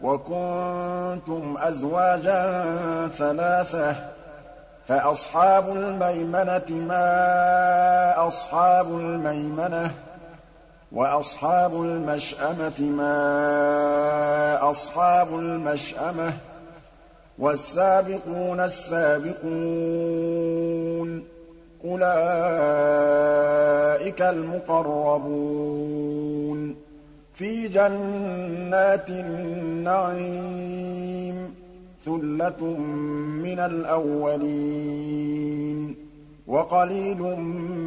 وَكُنتُمْ أَزْوَاجًا ثَلَاثَةً فَأَصْحَابُ الْمَيْمَنَةِ مَا أَصْحَابُ الْمَيْمَنَةِ وَأَصْحَابُ الْمَشْأَمَةِ مَا أَصْحَابُ الْمَشْأَمَةِ وَالسَّابِقُونَ السَّابِقُونَ أُولَٰئِكَ الْمُقَرَّبُونَ فِي جَنَّاتِ النَّعِيمِ ثُلَّةٌ مِّنَ الْأَوَّلِينَ وَقَلِيلٌ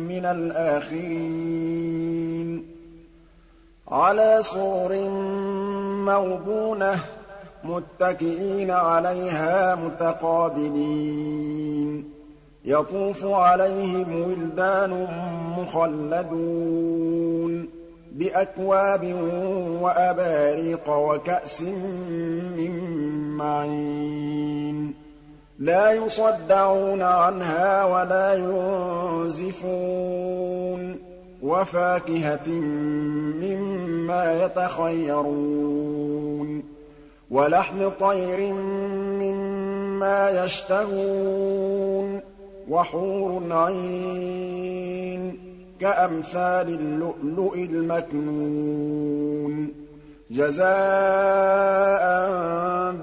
مِّنَ الْآخِرِينَ. عَلَىٰ سُرُرٍ مَّوْضُونَةٍ مُّتَّكِئِينَ عَلَيْهَا مُتَقَابِلِينَ. يَطُوفُ عَلَيْهِمْ وِلْدَانٌ مُّخَلَّدُونَ. بِأَكْوَابٍ وَأَبَارِيقَ وَكَأْسٍ مِّن مَّعِينٍ. لَّا يُصَدَّعُونَ عَنْهَا وَلَا يُنزِفُونَ. وَفَاكِهَةٍ مِّمَّا يَتَخَيَّرُونَ. وَلَحْمِ طَيْرٍ مِّمَّا يَشْتَهُونَ. وَحُورٌ عِينٌ كَأَمْثَالِ اللُّؤْلُؤِ الْمَكْنُونِ جَزَاءً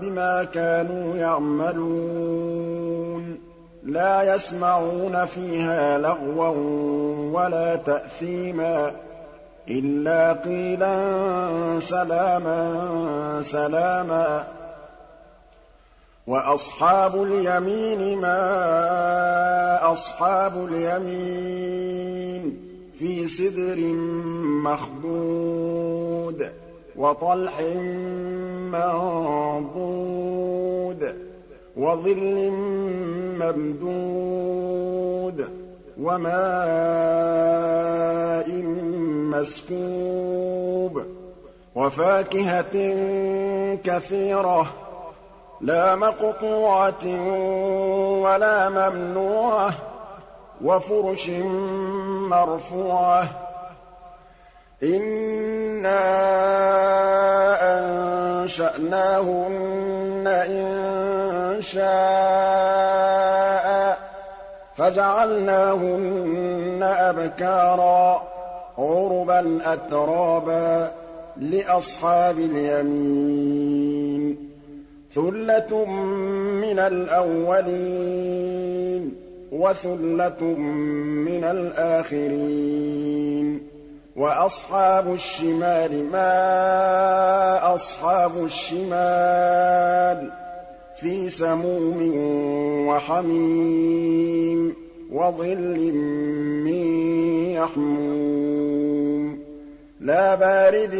بِمَا كَانُوا يَعْمَلُونَ لَا يَسْمَعُونَ فِيهَا لَغْوًا وَلَا تَأْثِيمًا إِلَّا قِيلًا سَلَامًا سَلَامًا وَأَصْحَابُ الْيَمِينِ مَا أَصْحَابُ الْيَمِينِ فِي سِدْرٍ مَّخْضُودٍ وَطَلْحٍ مَّنضُودٍ وَظِلٍّ مَّمْدُودٍ وَمَاءٍ مَّسْكُوبٍ وَفَاكِهَةٍ كَثِيرَةٍ لَّا مَقْطُوعَةٍ وَلَا مَمْنُوعَةٍ وَفُرُشٍ مَّرْفُوعَةٍ. إِنَّا أَنشَأْنَاهُنَّ إِنشَاءً فَجَعَلْنَاهُنَّ أَبْكَارًا عُرُبًا أَتْرَابًا لِّأَصْحَابِ الْيَمِينِ. ثُلَّةٌ مِّنَ الْأَوَّلِينَ. وَثُلَّةٌ مِّنَ الْآخِرِينَ. وَأَصْحَابُ الشِّمَالِ مَا أَصْحَابُ الشِّمَالِ فِي سَمُومٍ وَحَمِيمٍ وَظِلٍّ مِّن يَحْمُومٍ. لَّا بَارِدٍ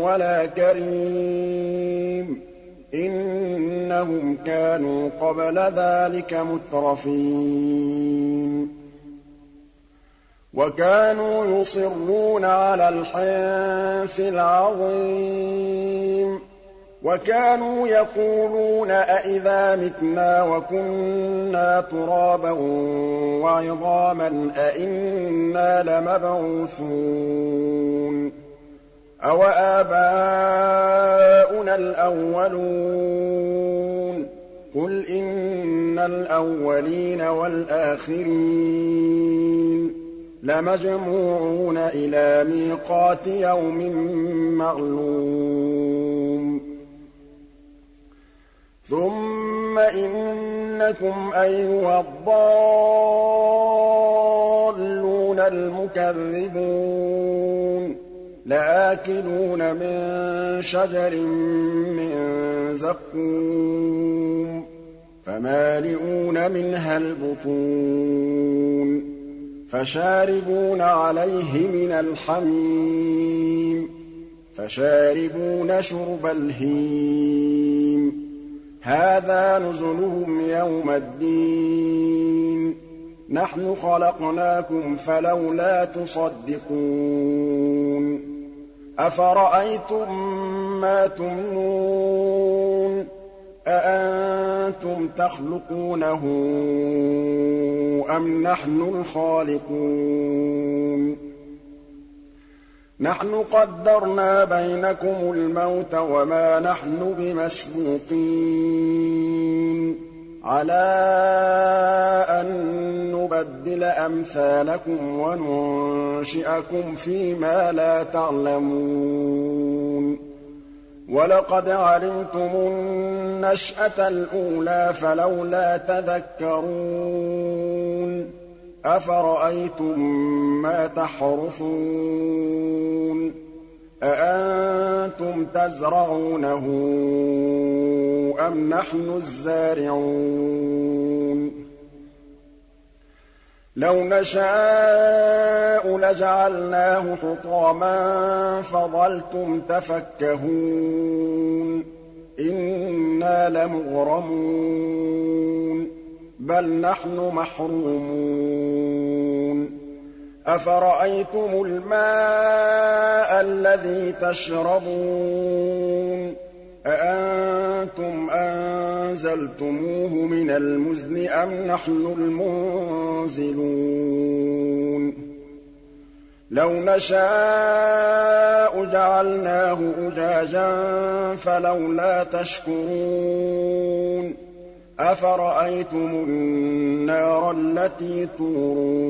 وَلَا كَرِيمٍ. إِنَّهُمْ كَانُوا قَبْلَ ذَٰلِكَ مُتْرَفِينَ. وَكَانُوا يُصِرُّونَ عَلَى الْحِنثِ الْعَظِيمِ. وَكَانُوا يَقُولُونَ أَإِذَا مِتْنَا وَكُنَّا تُرَابًا وَعِظَامًا أَإِنَّا لَمَبْعُوثُونَ. أَوَآبَاؤُنَا الْأَوَّلُونَ قُلْ إِنَّ الْأَوَّلِينَ وَالْآخِرِينَ لَمَجْمُوعُونَ إِلَىٰ مِيقَاتِ يَوْمٍ مَّعْلُومٍ ثُمَّ إِنَّكُمْ أَيُّهَا الضَّالُّونَ الْمُكَذِّبُونَ لَآكِلُونَ مِن شَجَرٍ مِّن زَقُّومٍ فَمَالِئُونَ مِنْهَا الْبُطُونَ فَشَارِبُونَ عَلَيْهِ مِنَ الْحَمِيمِ فَشَارِبُونَ شُرْبَ الْهِيمِ هَٰذَا نُزُلُهُمْ يَوْمَ الدِّينِ نَحْنُ خَلَقْنَاكُمْ فَلَوْلَا تُصَدِّقُونَ أَفَرَأَيْتُم مَّا تُمْنُونَ أَأَنتُمْ تَخْلُقُونَهُ أَمْ نَحْنُ الْخَالِقُونَ نَحْنُ قَدَّرْنَا بَيْنَكُمُ الْمَوْتَ وَمَا نَحْنُ بِمَسْبُوقِينَ عَلَىٰ أَن نُّبَدِّلَ أَمْثَالَكُمْ وَنُنشِئَكُمْ فِي مَا لَا تَعْلَمُونَ وَلَقَدْ عَلِمْتُمُ النَّشْأَةَ الْأُولَىٰ فَلَوْلَا تَذَكَّرُونَ أَفَرَأَيْتُم مَّا تَحْرُثُونَ أَأَنتُمْ تَزْرَعُونَهُ أَمْ نَحْنُ الزَّارِعُونَ لَوْ نَشَاءُ لَجَعَلْنَاهُ حُطَامًا فَظَلْتُمْ تَفَكَّهُونَ إِنَّا لَمُغْرَمُونَ بَلْ نَحْنُ مَحْرُومُونَ أَفَرَأَيْتُمُ الْمَاءَ الَّذِي تَشْرَبُونَ؟ أَأَنتُمْ أَنزَلْتُمُوهُ مِنَ الْمُزْنِ أَمْ نَحْنُ الْمُنزِلُونَ؟ لَوْ نَشَاءُ جَعَلْنَاهُ أُجَاجًا فَلَوْلَا تَشْكُرُونَ. أَفَرَأَيْتُمُ النَّارَ الَّتِي تُورُونَ؟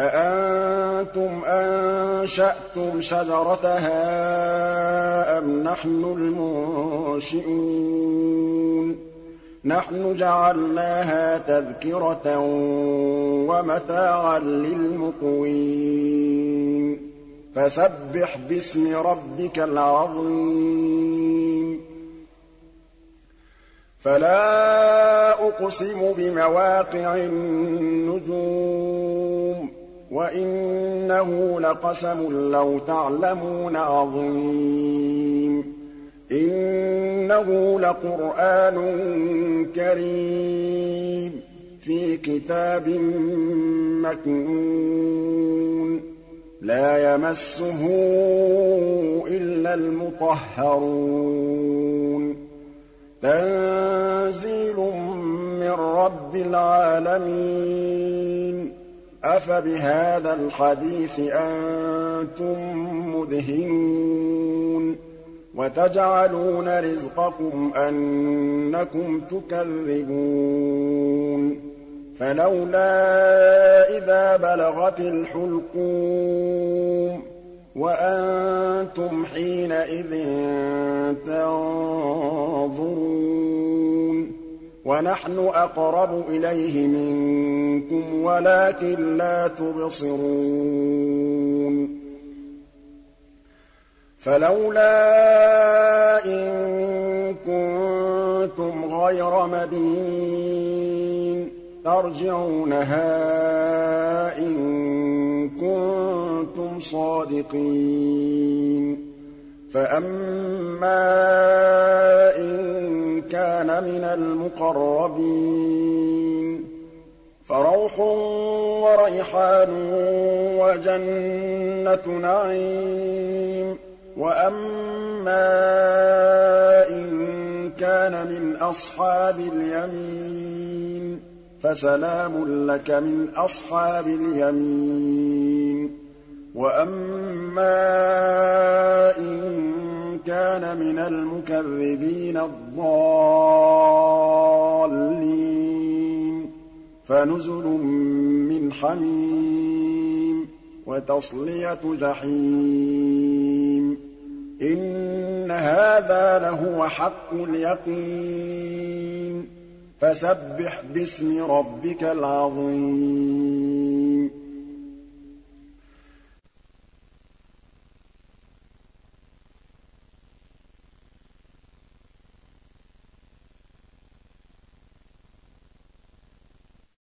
أَأَنتُمْ أَنشَأْتُمْ شَجَرَتَهَا أَمْ نَحْنُ الْمُنشِئُونَ؟ نَحْنُ جَعَلْنَاهَا تَذْكِرَةً وَمَتَاعًا لِّلْمُقْوِينَ. فَسَبِّحْ بِاسْمِ رَبِّكَ الْعَظِيمِ. فَلَا أُقْسِمُ بِمَوَاقِعِ النُّجُومِ وَإِنَّهُ لَقَسَمٌ لَّوْ تَعْلَمُونَ عَظِيمٌ إِنَّهُ لَقُرْآنٌ كَرِيمٌ فِي كِتَابٍ مَّكْنُونٍ لَّا يَمَسُّهُ إِلَّا الْمُطَهَّرُونَ تَنزِيلٌ مِّن رَّبِّ الْعَالَمِينَ. أَفَبِهَٰذَا الْحَدِيثِ أَنتُم مُّدْهِنُونَ. وَتَجْعَلُونَ رِزْقَكُمْ أَنَّكُمْ تُكَذِّبُونَ. فَلَوْلَا إِذَا بَلَغَتِ الْحُلْقُومَ وَأَنتُمْ حِينَئِذٍ تَنظُرُونَ. وَنَحْنُ أَقْرَبُ إِلَيْهِ مِنكُمْ وَلَٰكِن لَّا تُبْصِرُونَ. فَلَوْلَا إِن كُنتُمْ غَيْرَ مَدِينِينَ تَرْجِعُونَهَا صَادِقِينَ. فَأَمَّا إِن كَانَ مِنَ الْمُقَرَّبِينَ. فَرَوْحٌ وَرَيْحَانٌ وَجَنَّتُ نَعِيمٍ. وَأَمَّا إِن كَانَ مِنْ أَصْحَابِ الْيَمِينِ. فَسَلَامٌ لَّكَ مِنْ أَصْحَابِ الْيَمِينِ. وَأَمَّا إِن كَانَ مِنَ الْمُكَذِّبِينَ الضَّالِّينَ فَنُزُلٌ مِّنْ حَمِيمٍ وَتَصْلِيَةُ جَحِيمٍ إِنَّ هَٰذَا لَهُوَ حَقُّ الْيَقِينِ فَسَبِّحْ بِاسْمِ رَبِّكَ الْعَظِيمِ